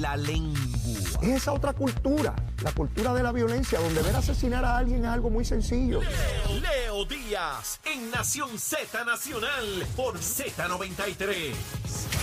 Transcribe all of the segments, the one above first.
la lengua. Es esa otra cultura, la cultura de la violencia, donde ver asesinar a alguien es algo muy sencillo. Leo Díaz en Nación Z Nacional por Z93.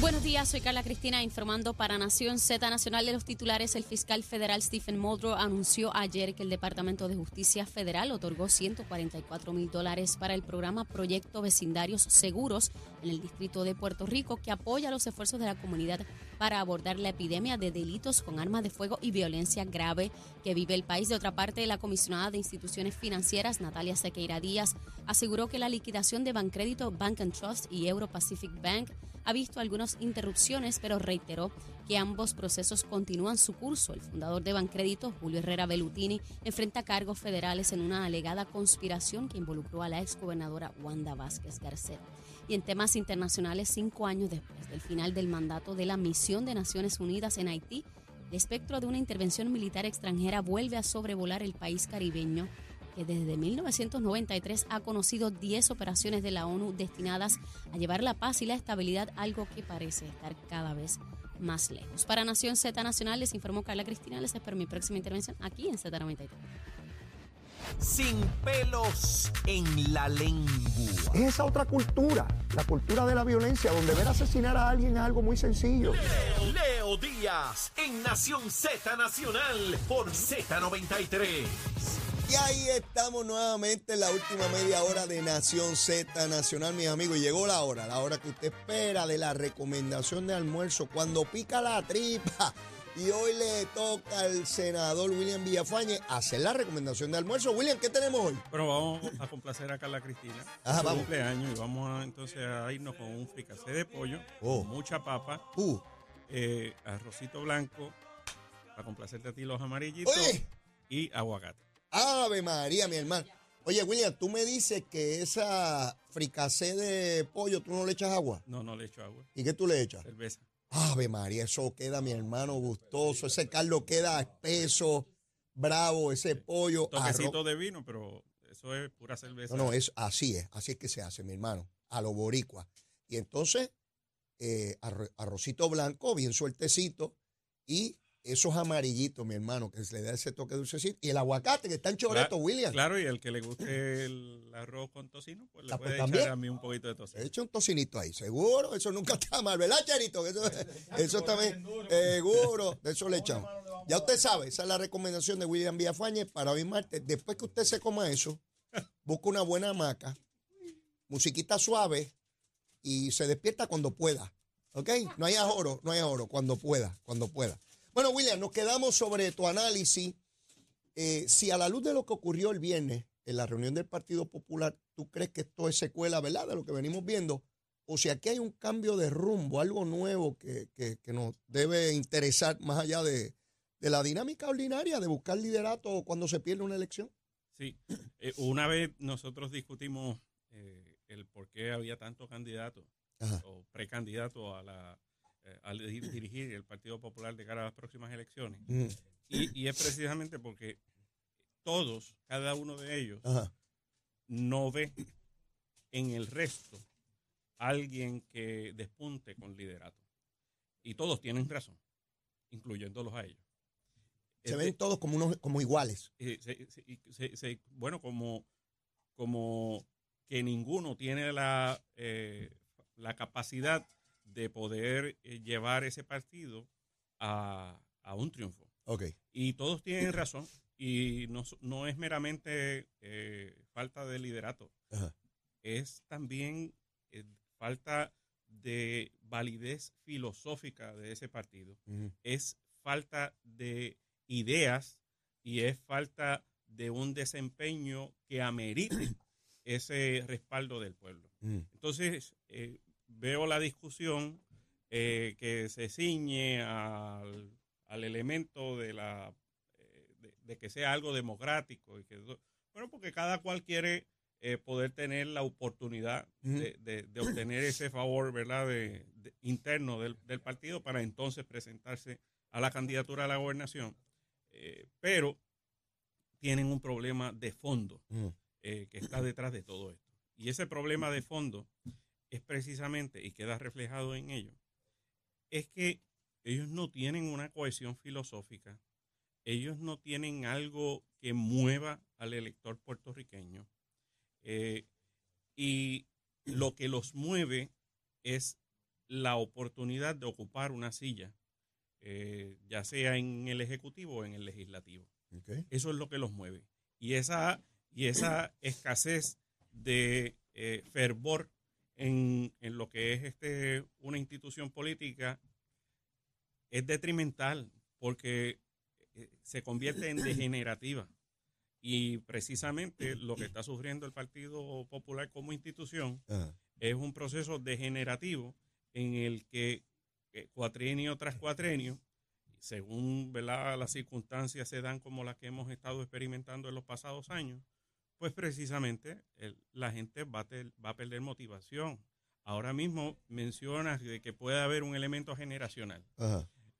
Buenos días, soy Carla Cristina informando para Nación Z Nacional de los titulares. El fiscal federal Stephen Muldrow anunció ayer que el Departamento de Justicia Federal otorgó 144 mil dólares para el programa Proyecto Vecindarios Seguros en el Distrito de Puerto Rico que apoya los esfuerzos de la comunidad para abordar la epidemia de delitos con armas de fuego y violencia grave que vive el país. De otra parte, la comisionada de instituciones financieras, Natalia Sequeira Díaz, aseguró que la liquidación de Bancrédito, Bank and Trust y Euro Pacific Bank ha visto algunas interrupciones, pero reiteró que ambos procesos continúan su curso. El fundador de Bancrédito, Julio Herrera Bellutini, enfrenta cargos federales en una alegada conspiración que involucró a la exgobernadora Wanda Vázquez Garcet. Y en temas internacionales, cinco años después del final del mandato de la misión de Naciones Unidas en Haití, el espectro de una intervención militar extranjera vuelve a sobrevolar el país caribeño que desde 1993 ha conocido 10 operaciones de la ONU destinadas a llevar la paz y la estabilidad, algo que parece estar cada vez más lejos. Para Nación Z Nacional les informó Carla Cristina, les espero mi próxima intervención aquí en Z93. Sin pelos en la lengua. Es esa otra cultura, la cultura de la violencia, donde ver asesinar a alguien es algo muy sencillo. Leo Díaz en Nación Z Nacional por Z93. Y ahí estamos nuevamente en la última media hora de Nación Z Nacional, mis amigos. Y llegó la hora, la hora que usted espera de la recomendación de almuerzo, cuando pica la tripa. Y hoy le toca al senador William Villafañe hacer la recomendación de almuerzo. William, ¿qué tenemos hoy? Bueno, vamos a complacer a Carla Cristina. Ajá, Su vamos. cumpleaños y vamos a, entonces a irnos con un fricasé de pollo, Oh. con mucha papa, Uh, eh, arrocito blanco, para complacerte a ti los amarillitos Oye. y aguacate. Ave María, mi hermano. Oye, William, tú me dices que esa fricasé de pollo, tú no le echas agua. No, no le echo agua, ¿Y qué tú le echas? cerveza. Ave María, eso queda, mi hermano, gustoso. Ese caldo queda espeso, bravo, ese pollo. Toquecito arroz- de vino, pero eso es pura cerveza. No, no, es, así es, así es que se hace, mi hermano, a lo boricua. Y entonces, eh, arro- arrocito blanco, bien sueltecito, y esos amarillitos, mi hermano, que se le da ese toque dulcecito. Y el aguacate, que está en choreto, William. Claro, y el que le guste el arroz con tocino, pues le Ah, pues puede también. echar a mí un poquito de tocino. Echa un tocinito ahí, seguro, eso nunca está mal, ¿verdad, Charito? Eso, eso también, seguro, de eso le echamos. Ya usted sabe, esa es la recomendación de William Villafañe para hoy martes. Después que usted se coma eso, busca una buena hamaca, musiquita suave y se despierta cuando pueda, ¿ok? No hay ahorro, no hay ahorro, cuando pueda, cuando pueda. Bueno, William, nos quedamos sobre tu análisis. Eh, si a la luz de lo que ocurrió el viernes en la reunión del Partido Popular, ¿tú crees que esto es secuela, verdad, de lo que venimos viendo? O si aquí hay un cambio de rumbo, algo nuevo que, que- que nos debe interesar más allá de, de la dinámica ordinaria de buscar liderato cuando se pierde una elección. Sí, eh, una vez nosotros discutimos eh, el por qué había tantos candidatos Ajá. o precandidatos a la eh, a di- dirigir el Partido Popular de cara a las próximas elecciones. Mm, Y, y es precisamente porque todos, cada uno de ellos, Ajá. no ve en el resto alguien que despunte con liderato. Y todos tienen razón, incluyéndolos a ellos. Se Este- ven todos como, unos, como iguales. eh, se- se- se- bueno, como, como que ninguno tiene la, eh, la capacidad de poder eh, llevar ese partido a, a un triunfo. Ok. Y todos tienen razón. Y no, no es meramente eh, falta de liderato, Ajá. es también eh, falta de validez filosófica de ese partido es falta de ideas y es falta de un desempeño que amerite ese respaldo del pueblo. Ujú. Entonces, eh, veo la discusión eh, que se ciñe al, al elemento de la eh, de, de que sea algo democrático y que bueno porque cada cual quiere eh, poder tener la oportunidad de, de- de obtener ese favor verdad de, interno del, del partido para entonces presentarse a la candidatura a la gobernación Eh, pero tienen un problema de fondo eh, que está detrás de todo esto. Y ese problema de fondo es precisamente, y queda reflejado en ello, es que ellos no tienen una cohesión filosófica, ellos no tienen algo que mueva al elector puertorriqueño. Eh, y lo que los mueve es la oportunidad de ocupar una silla, eh, ya sea en el Ejecutivo o en el Legislativo. Eso es lo que los mueve. Y esa, y esa escasez de eh, fervor en, en, lo que es este, una institución política es detrimental porque eh, se convierte en degenerativa. Y precisamente lo que está sufriendo el Partido Popular como institución es un proceso degenerativo en el que eh, cuatrenio tras cuatrenio, según las circunstancias se dan como las que hemos estado experimentando en los pasados años, pues precisamente la gente va a, va a perder motivación. Ahora mismo mencionas de que puede haber un elemento generacional,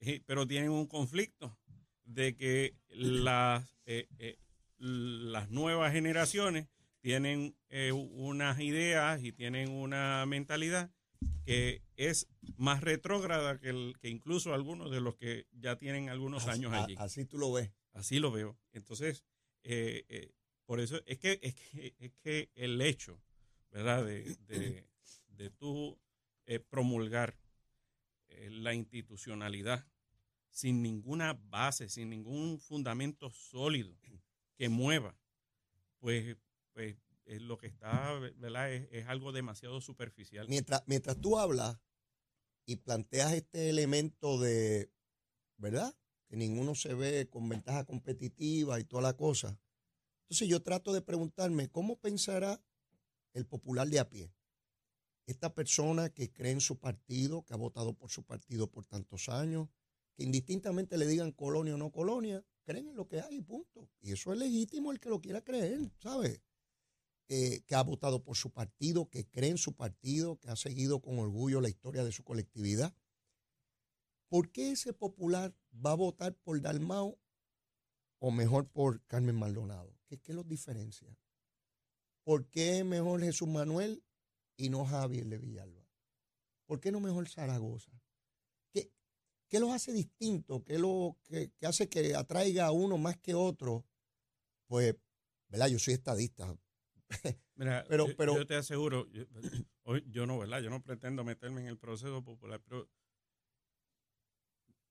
eh, pero tienen un conflicto de que las, eh, eh, las nuevas generaciones tienen unas ideas y tienen una mentalidad que es más retrógrada que, el, que incluso algunos de los que ya tienen algunos años allí. Así tú lo ves. Así lo veo. Entonces, por eso es que, es que, es que el hecho, ¿verdad?, de, de, tú eh, promulgar eh, la institucionalidad sin ninguna base, sin ningún fundamento sólido que mueva, pues, pues lo que está, ¿verdad?, es, es, algo demasiado superficial. Mientras, mientras tú hablas y planteas este elemento de, ¿verdad?, que ninguno se ve con ventaja competitiva y toda la cosa entonces yo trato de preguntarme, ¿cómo pensará el popular de a pie? Esta persona que cree en su partido, que ha votado por su partido por tantos años, que indistintamente le digan colonia o no colonia, creen en lo que hay, punto. Y eso es legítimo el que lo quiera creer, ¿sabe? Eh, que ha votado por su partido, que cree en su partido, que ha seguido con orgullo la historia de su colectividad. ¿Por qué ese popular va a votar por Dalmao o mejor por Carmen Maldonado? ¿Qué, los diferencia? ¿Por qué mejor Jesús Manuel y no Javier de Villalba? ¿Por qué no mejor Zaragoza? ¿Qué, qué los hace distintos? ¿Qué, lo, que hace que atraiga a uno más que otro? Pues, ¿verdad? Yo soy estadista. Mira, pero, yo, pero, yo te aseguro, yo, yo no, ¿verdad? Yo no pretendo meterme en el proceso popular, pero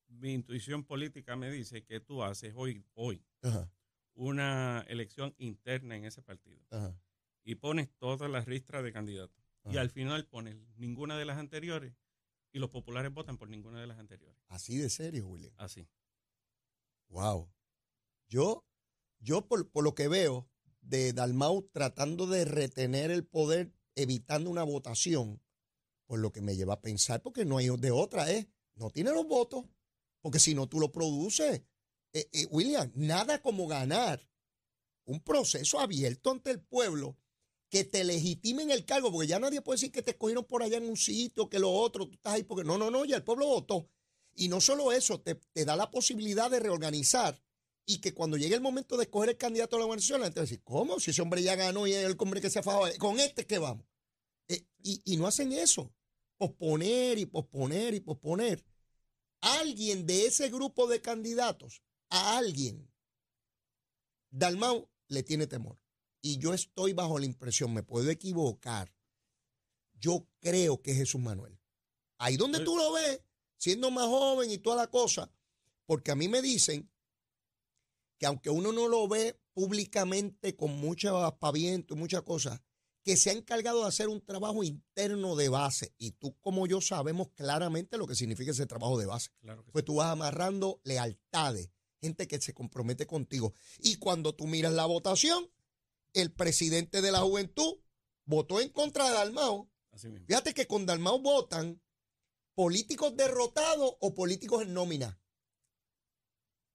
mi intuición política me dice que tú haces hoy, hoy una elección interna en ese partido y pones todas las ristras de candidatos y al final pones ninguna de las anteriores y los populares votan por ninguna de las anteriores. Así de serio, William. Así. Wow. Yo, yo por, por lo que veo de Dalmau tratando de retener el poder, evitando una votación, por lo que me lleva a pensar, porque no hay de otra, ¿eh? No tiene los votos. Porque si no, tú lo produces. Eh, eh, William, nada como ganar un proceso abierto ante el pueblo que te legitimen el cargo, porque ya nadie puede decir que te escogieron por allá en un sitio, que lo otro, tú estás ahí porque no, no, no, ya el pueblo votó. Y no solo eso, te, da la posibilidad de reorganizar y que cuando llegue el momento de escoger el candidato a la organización, la gente va a decir, ¿cómo? Si ese hombre ya ganó y es el hombre que se ha fajado, con este que vamos. Eh, y, y no hacen eso. Posponer y posponer y posponer alguien de ese grupo de candidatos, a alguien, Dalmau le tiene temor. Y yo estoy bajo la impresión, me puedo equivocar. Yo creo que es Jesús Manuel. Ahí donde tú lo ves, siendo más joven y toda la cosa, porque a mí me dicen que aunque uno no lo ve públicamente con mucho aspaviento y muchas cosas, que se ha encargado de hacer un trabajo interno de base. Y tú como yo sabemos claramente lo que significa ese trabajo de base. pues tú vas amarrando lealtades, gente que se compromete contigo. Y cuando tú miras la votación, el presidente de la juventud votó en contra de Dalmao. Fíjate que con Dalmao votan políticos derrotados o políticos en nómina.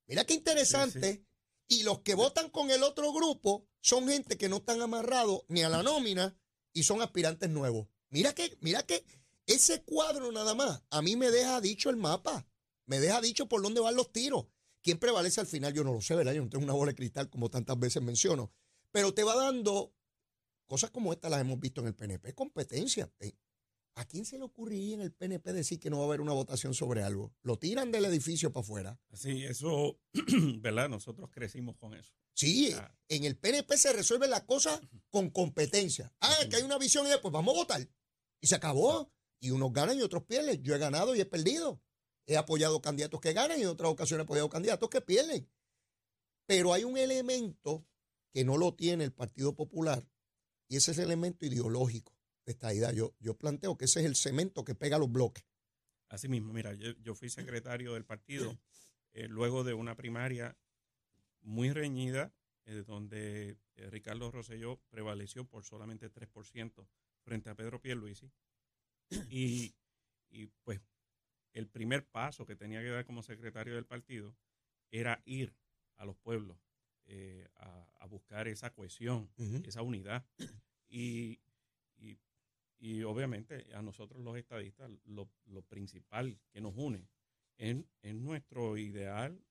Mira qué interesante. Y los que votan con el otro grupo son gente que no están amarrados ni a la nómina y son aspirantes nuevos. Mira que, mira que ese cuadro nada más a mí me deja dicho el mapa. Me deja dicho por dónde van los tiros. ¿Quién prevalece al final? Yo no lo sé, ¿verdad? Yo no tengo una bola de cristal como tantas veces menciono. Pero te va dando cosas como estas las hemos visto en el PNP, competencia. Eh, ¿A quién se le ocurriría en el PNP decir que no va a haber una votación sobre algo? Lo tiran del edificio para afuera. Así, eso, ¿verdad? Nosotros crecimos con eso. Sí, Ah. en el PNP se resuelve la cosa con competencia. Ah, que hay una visión y después vamos a votar. Y se acabó. Y unos ganan y otros pierden. Yo he ganado y he perdido. He apoyado candidatos que ganan y en otras ocasiones he apoyado candidatos que pierden. Pero hay un elemento que no lo tiene el Partido Popular y ese es el elemento ideológico de esta idea. Yo, yo planteo que ese es el cemento que pega los bloques. Así mismo, mira, yo, yo fui secretario del partido eh, luego de una primaria muy reñida, eh, donde eh, Ricardo Rosselló prevaleció por solamente 3% frente a Pedro Pierluisi. Y, y pues el primer paso que tenía que dar como secretario del partido era ir a los pueblos eh, a, a buscar esa cohesión, esa unidad. Y, y, y obviamente a nosotros los estadistas lo, lo principal que nos une es, es nuestro ideal,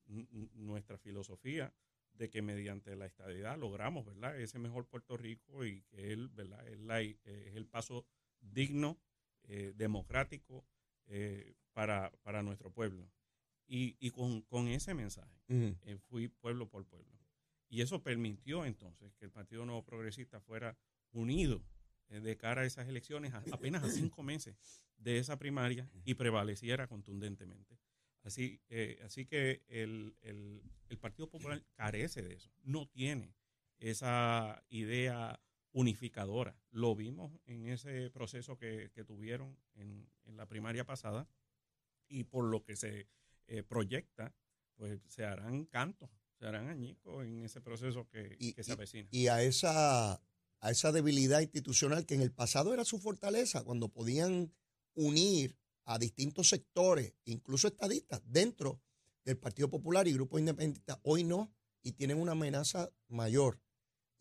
nuestra filosofía de que mediante la estadidad logramos, ¿verdad? Ese mejor Puerto Rico y que él, ¿verdad? Es, la- eh, es el paso digno, eh, democrático eh, para, para nuestro pueblo. Y, y con, con ese mensaje eh, fui pueblo por pueblo. Y eso permitió entonces que el Partido Nuevo Progresista fuera unido eh, de cara a esas elecciones a- apenas a cinco meses de esa primaria y prevaleciera contundentemente. Así, eh, así que el, el- el Partido Popular carece de eso, no tiene esa idea unificadora. Lo vimos en ese proceso que, que tuvieron en, en la primaria pasada y por lo que se eh, proyecta, pues se harán cantos, se harán añicos en ese proceso que, Y- que se avecina. y a esa, a esa debilidad institucional que en el pasado era su fortaleza, cuando podían unir a distintos sectores, incluso estadistas, dentro del Partido Popular y grupos independentistas. Hoy no, y tienen una amenaza mayor.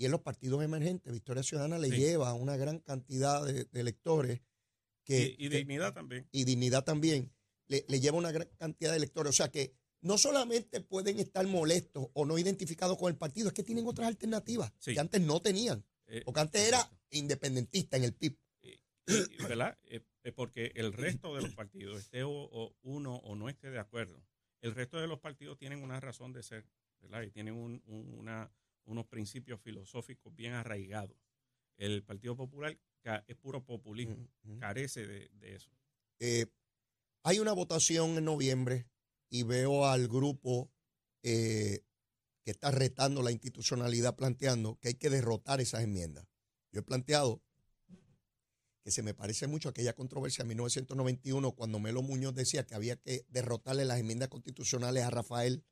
Y en los partidos emergentes, Victoria Ciudadana le Sí. lleva a una gran cantidad de, de electores que, y, y que- dignidad también. y dignidad también, le, le lleva una gran cantidad de electores. O sea que no solamente pueden estar molestos o no identificados con el partido, es que tienen otras alternativas Sí. que antes no tenían. Eh, Porque antes era independentista en el PIB. Y- ¿Verdad? Eh, eh, porque el resto de los partidos, esté o, o uno o no esté de acuerdo, el resto de los partidos tienen una razón de ser, ¿verdad? Y tienen un- un- una, unos principios filosóficos bien arraigados. El Partido Popular es puro populismo, carece de, de eso. Eh, hay una votación en noviembre y veo al grupo eh, que está retando la institucionalidad planteando que hay que derrotar esas enmiendas. Yo he planteado que se me parece mucho aquella controversia en 1991 cuando Melo Muñoz decía que había que derrotarle las enmiendas constitucionales a Rafael.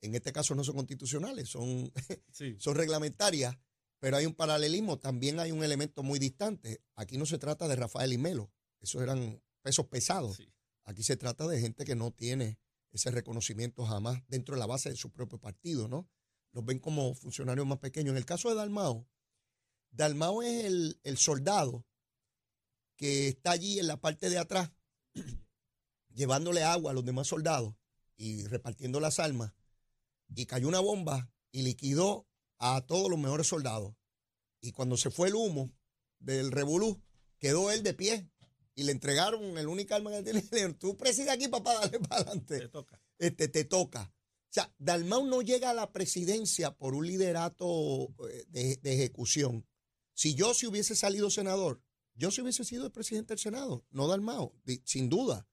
En este caso no son constitucionales, son Sí, son reglamentarias, pero hay un paralelismo, también hay un elemento muy distante. Aquí no se trata de Rafael y Melo, esos eran pesos pesados. sí. Aquí se trata de gente que no tiene ese reconocimiento jamás dentro de la base de su propio partido, ¿no? Los ven como funcionarios más pequeños. En el caso de Dalmao, Dalmao es el, el soldado que está allí en la parte de atrás, llevándole agua a los demás soldados y repartiendo las armas, y cayó una bomba y liquidó a todos los mejores soldados. Y cuando se fue el humo del revolú, quedó él de pie y le entregaron el único arma que tiene. Le dijeron, tú preside aquí, papá, dale para Te adelante. toca. Este, te toca. O sea, Dalmau no llega a la presidencia por un liderato eh, de, de ejecución. Si yo si hubiese salido senador, yo si hubiese sido el presidente del Senado, no Dalmau, di- sin duda.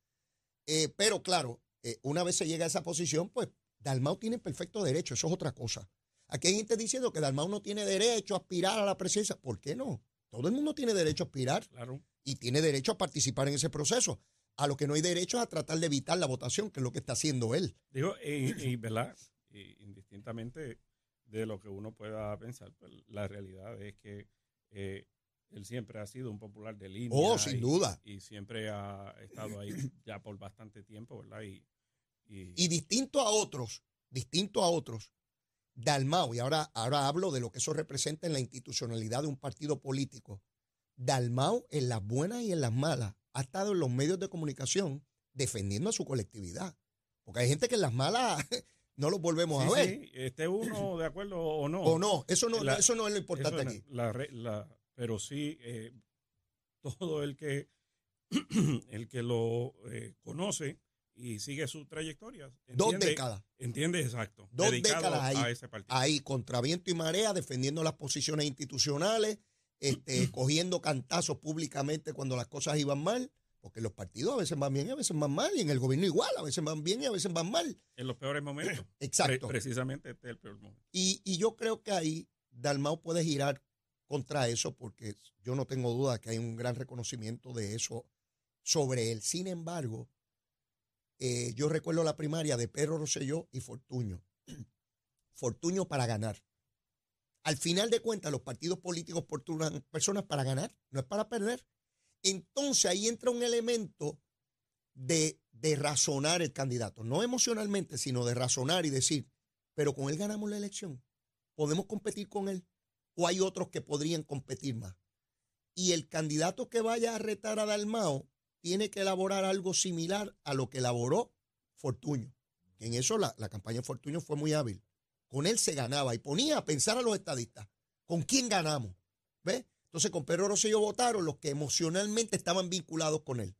Eh, pero claro, eh, una vez se llega a esa posición, pues Dalmau tiene perfecto derecho, eso es otra cosa. Aquí hay gente diciendo que Dalmau no tiene derecho a aspirar a la presidencia. ¿Por qué no? Todo el mundo tiene derecho a aspirar Claro. y tiene derecho a participar en ese proceso. A lo que no hay derecho es a tratar de evitar la votación, que es lo que está haciendo él. Digo, y, y, ¿verdad? Y indistintamente de lo que uno pueda pensar, pues, la realidad es que eh, él siempre ha sido un popular de línea. Oh, sin y- duda. Y siempre ha estado ahí ya por bastante tiempo, ¿verdad? Y, y- Y distinto a otros, distinto a otros, Dalmau, y ahora, ahora hablo de lo que eso representa en la institucionalidad de un partido político, Dalmau en las buenas y en las malas ha estado en los medios de comunicación defendiendo a su colectividad. Porque hay gente que en las malas no los volvemos Sí, a ver. sí, esté uno de acuerdo o no. O no, eso no, La- eso no es lo importante Eso aquí. la- pero sí, eh, todo el que el que lo eh, conoce y sigue su trayectoria. Dos décadas. Entiende, exacto. Dos décadas ahí, a ese partido. ahí, contra viento y marea, defendiendo las posiciones institucionales, este, cogiendo cantazos públicamente cuando las cosas iban mal, porque los partidos a veces van bien y a veces van mal, y en el gobierno igual, a veces van bien y a veces van mal. En los peores momentos. Exacto. precisamente este es el peor momento. Y, y yo creo que ahí Dalmau puede girar contra eso, porque yo no tengo duda que hay un gran reconocimiento de eso sobre él. Sin embargo, eh, yo recuerdo la primaria de Pedro Rosselló y Fortuño. Fortuño para ganar. Al final de cuentas, los partidos políticos postulan personas para ganar, no es para perder. Entonces ahí entra un elemento de, de razonar el candidato, no emocionalmente, sino de razonar y decir, pero con él ganamos la elección, podemos competir con él, o hay otros que podrían competir más. Y el candidato que vaya a retar a Dalmao tiene que elaborar algo similar a lo que elaboró Fortuño. En eso la, campaña de Fortuño fue muy hábil. Con él se ganaba y ponía a pensar a los estadistas, ¿con quién ganamos? ¿Ves? Entonces con Pedro Rosselló votaron los que emocionalmente estaban vinculados con él.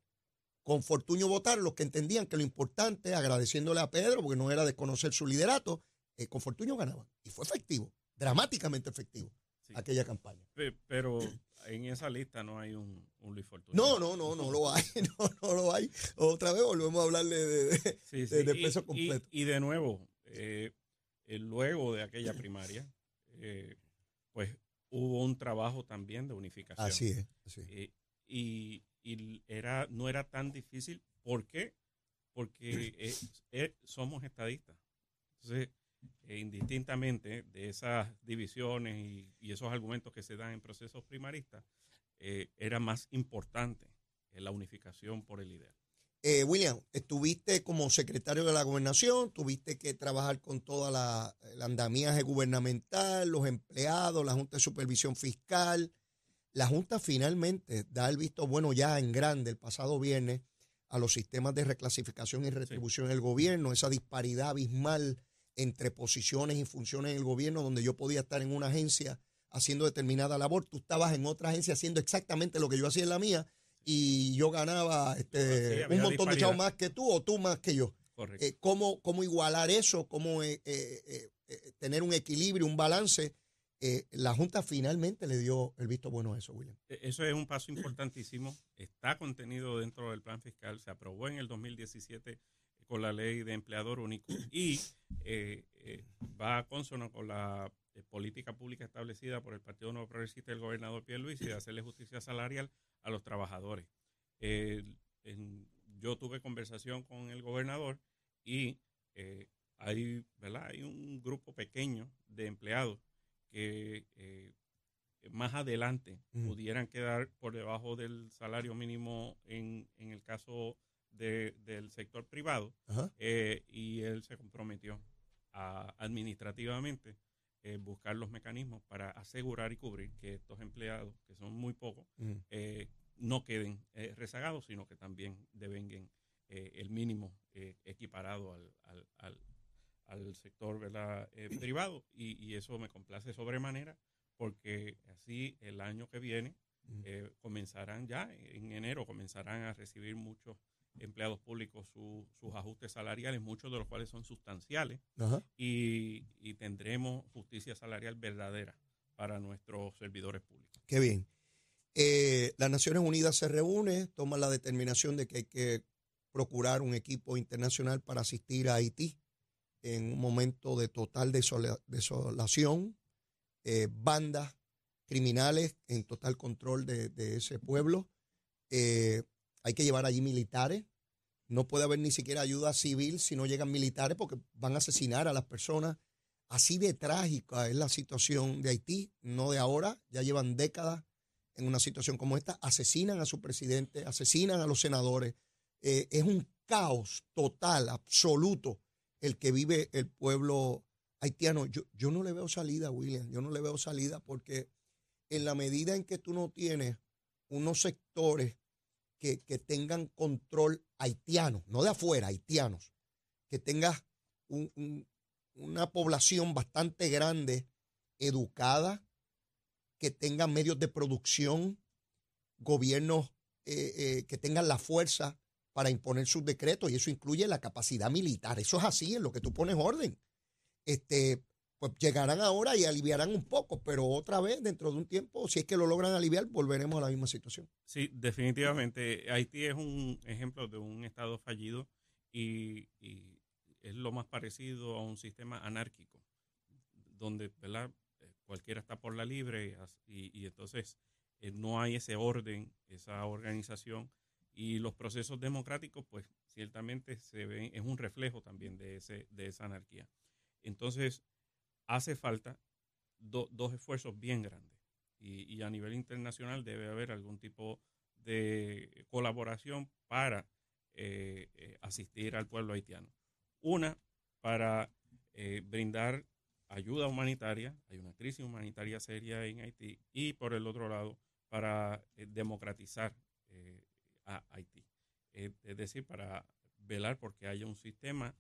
Con Fortuño votaron los que entendían que lo importante, agradeciéndole a Pedro, porque no era desconocer su liderato, eh, con Fortuño ganaban. Y fue efectivo, dramáticamente efectivo, aquella campaña. Pero en esa lista no hay un, Luis Fortuño. No, no, no, no lo hay, no, no lo hay. Otra vez volvemos a hablarle de, de, peso completo. Y, de nuevo, eh, luego de aquella primaria, eh, pues hubo un trabajo también de unificación. Así es. Eh, y, y era, no era tan difícil. ¿Por qué? Porque somos estadistas. Entonces, e indistintamente de esas divisiones y, esos argumentos que se dan en procesos primaristas, eh, era más importante la unificación por el ideal. Eh, William, estuviste como secretario de la gobernación, tuviste que trabajar con toda la, el andamiaje gubernamental, los empleados, la Junta de Supervisión Fiscal. La Junta finalmente da el visto bueno ya en grande el pasado viernes a los sistemas de reclasificación y retribución del gobierno, esa disparidad abismal entre posiciones y funciones en el gobierno, donde yo podía estar en una agencia haciendo determinada labor, tú estabas en otra agencia haciendo exactamente lo que yo hacía en la mía y yo ganaba este, un montón de chavos más que tú o tú más que yo. Eh, ¿cómo, ¿cómo, igualar eso? ¿Cómo eh, eh, tener un equilibrio, un balance? la Junta finalmente le dio el visto bueno a eso, William. E, eso es un paso importantísimo. Está contenido dentro del plan fiscal. Se aprobó en el 2017 con la ley de empleador único y eh, eh, va a consono con la eh, política pública establecida por el Partido Nuevo Progresista del gobernador Pierre Luis y de hacerle justicia salarial a los trabajadores. yo tuve conversación con el gobernador y hay, ¿verdad? hay un grupo pequeño de empleados que más adelante pudieran quedar por debajo del salario mínimo en, en el caso del sector privado eh, y él se comprometió a, administrativamente eh, buscar los mecanismos para asegurar y cubrir que estos empleados, que son muy pocos, eh, no queden rezagados, sino que también devenguen el mínimo equiparado al, al, al, sector privado y, y, eso me complace sobremanera porque así el año que viene comenzarán ya, en enero comenzarán a recibir muchos empleados públicos sus ajustes salariales, muchos de los cuales son sustanciales, y, tendremos justicia salarial verdadera para nuestros servidores públicos. Qué bien. Eh, las Naciones Unidas se reúne, toma la determinación de que hay que procurar un equipo internacional para asistir a Haití en un momento de total desolación, eh, bandas criminales en total control de, ese pueblo. Eh, hay que llevar allí militares. No puede haber ni siquiera ayuda civil si no llegan militares porque van a asesinar a las personas. Así de trágica es la situación de Haití, no de ahora, ya llevan décadas en una situación como esta. Asesinan a su presidente, asesinan a los senadores. Eh, es un caos total, absoluto, el que vive el pueblo haitiano. Yo, yo no le veo salida, William, yo no le veo salida porque en la medida en que tú no tienes unos sectores que, tengan control haitiano, no de afuera, haitianos, que tengas una población bastante grande, educada, que tengan medios de producción, gobiernos eh, eh, que tengan la fuerza para imponer sus decretos y eso incluye la capacidad militar. Eso es así en lo que tú pones orden. Este, pues llegarán ahora y aliviarán un poco, pero otra vez dentro de un tiempo, si es que lo logran aliviar, volveremos a la misma situación. Sí, definitivamente. Haití es un ejemplo de un estado fallido y, es lo más parecido a un sistema anárquico, donde ¿verdad? cualquiera está por la libre y, entonces eh, no hay ese orden, esa organización y los procesos democráticos, pues ciertamente se ven, es un reflejo también de, ese, de esa anarquía. Entonces, hace falta dos esfuerzos bien grandes. Y, a nivel internacional debe haber algún tipo de colaboración para eh, eh, asistir al pueblo haitiano. Una, para eh, brindar ayuda humanitaria, hay una crisis humanitaria seria en Haití, y por el otro lado, para democratizar a Haití. es decir, para velar porque haya un sistema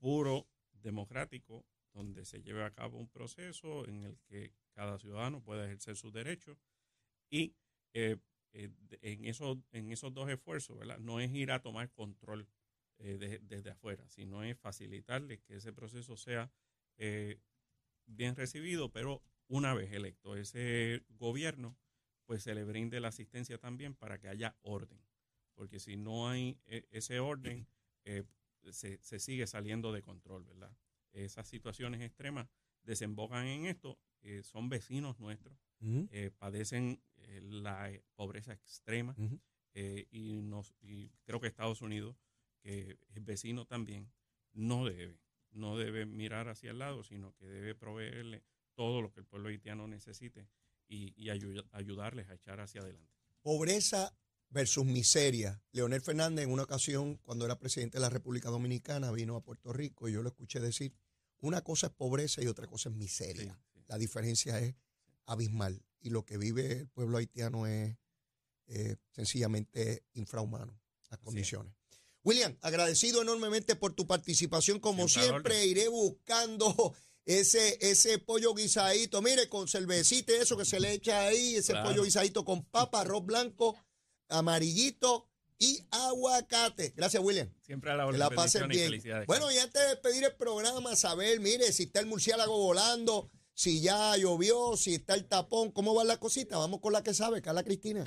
puro, democrático, donde se lleve a cabo un proceso en el que cada ciudadano pueda ejercer sus derechos y eh, eh, en, esos, en esos dos esfuerzos, ¿verdad? No es ir a tomar control eh, desde afuera, sino es facilitarle que ese proceso sea bien recibido, pero una vez electo ese gobierno, pues se le brinde la asistencia también para que haya orden, porque si no hay ese orden, se, se sigue saliendo de control, ¿verdad? Esas situaciones extremas desembocan en esto. son vecinos nuestros, eh, padecen eh, la eh, pobreza extrema y, nos, y creo que Estados Unidos, que es vecino también, no debe, no debe mirar hacia el lado, sino que debe proveerle todo lo que el pueblo haitiano necesite y, y ayudarles a echar hacia adelante. Pobreza versus miseria. Leonel Fernández en una ocasión, cuando era presidente de la República Dominicana, vino a Puerto Rico y yo lo escuché decir una cosa es pobreza y otra cosa es miseria. La diferencia es abismal. Y lo que vive el pueblo haitiano es eh, sencillamente infrahumano, las condiciones. William, agradecido enormemente por tu participación. Como siempre, iré buscando ese, ese pollo guisadito. Mire, con cervecita eso que se le echa ahí, ese pollo guisadito con papa, arroz blanco, amarillito y aguacate. Gracias, William. Siempre a la Que la pasen bien. Bueno, y antes de despedir el programa, saber, mire, si está el murciélago volando, si ya llovió, si está el tapón, ¿cómo va la cosita? Vamos con la que sabe, Carla Cristina.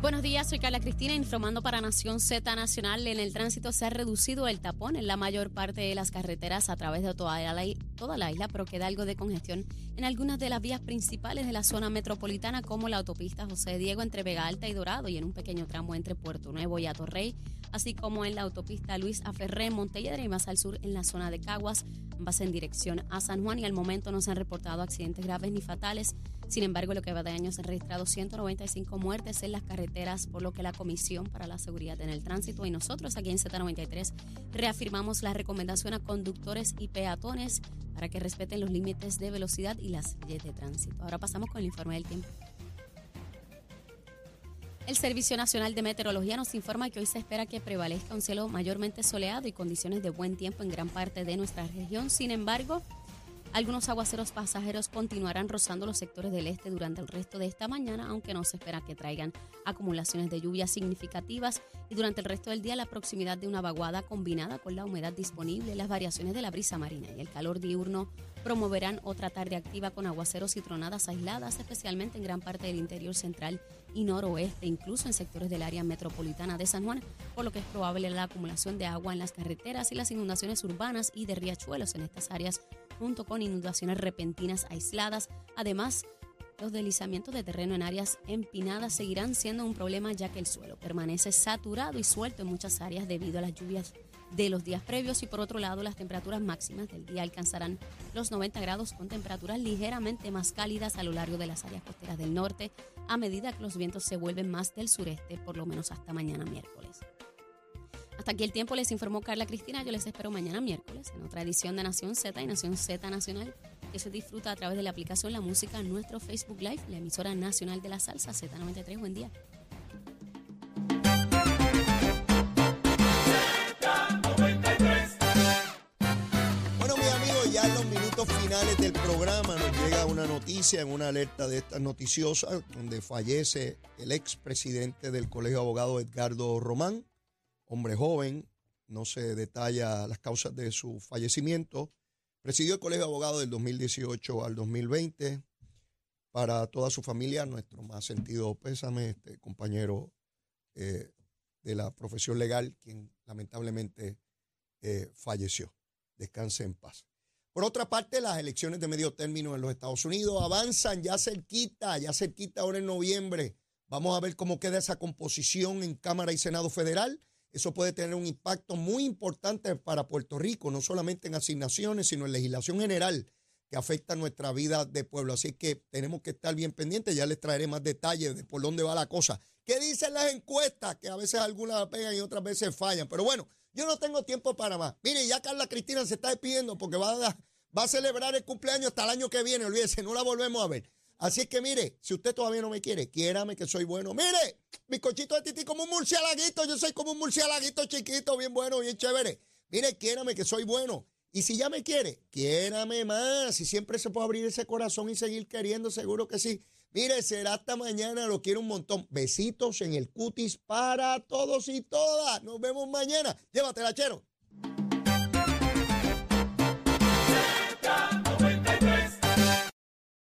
Buenos días, soy Carla Cristina informando para Nación Z Nacional. En el tránsito se ha reducido el tapón en la mayor parte de las carreteras a través de toda la, toda la isla, pero queda algo de congestión en algunas de las vías principales de la zona metropolitana, como la autopista José Diego entre Vega Alta y Dorado y en un pequeño tramo entre Puerto Nuevo y Atorrey, así como en la autopista Luis Aferré, Montelledra y más al sur en la zona de Caguas, ambas en dirección a San Juan y al momento no se han reportado accidentes graves ni fatales. Sin embargo, lo que va de año se han registrado 195 muertes en las carreteras, por lo que la Comisión para la Seguridad en el Tránsito y nosotros aquí en Z93 reafirmamos la recomendación a conductores y peatones para que respeten los límites de velocidad y las leyes de tránsito. Ahora pasamos con el informe del tiempo. El Servicio Nacional de Meteorología nos informa que hoy se espera que prevalezca un cielo mayormente soleado y condiciones de buen tiempo en gran parte de nuestra región. Sin embargo, algunos aguaceros pasajeros continuarán rozando los sectores del este durante el resto de esta mañana, aunque no se espera que traigan acumulaciones de lluvias significativas. Y durante el resto del día, la proximidad de una vaguada combinada con la humedad disponible, las variaciones de la brisa marina y el calor diurno promoverán otra tarde activa con aguaceros y tronadas aisladas, especialmente en gran parte del interior central y noroeste, incluso en sectores del área metropolitana de San Juan, por lo que es probable la acumulación de agua en las carreteras y las inundaciones urbanas y de riachuelos en estas áreas junto con inundaciones repentinas aisladas. Además, los deslizamientos de terreno en áreas empinadas seguirán siendo un problema ya que el suelo permanece saturado y suelto en muchas áreas debido a las lluvias de los días previos y por otro lado las temperaturas máximas del día alcanzarán los 90 grados con temperaturas ligeramente más cálidas a lo largo de las áreas costeras del norte a medida que los vientos se vuelven más del sureste por lo menos hasta mañana miércoles. Hasta aquí el tiempo les informó Carla Cristina. Yo les espero mañana miércoles en otra edición de Nación Z y Nación Z Nacional que se disfruta a través de la aplicación La Música nuestro Facebook Live, la emisora nacional de la salsa Z93. Buen día. Del programa nos llega una noticia en una alerta de estas noticiosas donde fallece el expresidente del Colegio de Abogados Edgardo Román, hombre joven, no se detalla las causas de su fallecimiento. Presidió el Colegio de Abogados del 2018 al 2020. Para toda su familia, nuestro más sentido pésame, este compañero eh, de la profesión legal, quien lamentablemente eh, falleció. Descanse en paz. Por otra parte, las elecciones de medio término en los Estados Unidos avanzan ya cerquita, ya cerquita ahora en noviembre. Vamos a ver cómo queda esa composición en Cámara y Senado Federal. Eso puede tener un impacto muy importante para Puerto Rico, no solamente en asignaciones, sino en legislación general que afecta nuestra vida de pueblo. Así que tenemos que estar bien pendientes. Ya les traeré más detalles de por dónde va la cosa. ¿Qué dicen las encuestas? Que a veces algunas pegan y otras veces fallan. Pero bueno, yo no tengo tiempo para más. Mire, ya Carla Cristina se está despidiendo porque va a, va a celebrar el cumpleaños hasta el año que viene. Olvídese, no la volvemos a ver. Así que mire, si usted todavía no me quiere, quiérame que soy bueno. Mire, mi cochito de titi como un murciélaguito. Yo soy como un murciélaguito chiquito, bien bueno, bien chévere. Mire, quiérame que soy bueno. Y si ya me quiere, quiérame más. Y siempre se puede abrir ese corazón y seguir queriendo, seguro que sí. Mire, será hasta mañana, lo quiero un montón. Besitos en el cutis para todos y todas. Nos vemos mañana. Llévatela, chero.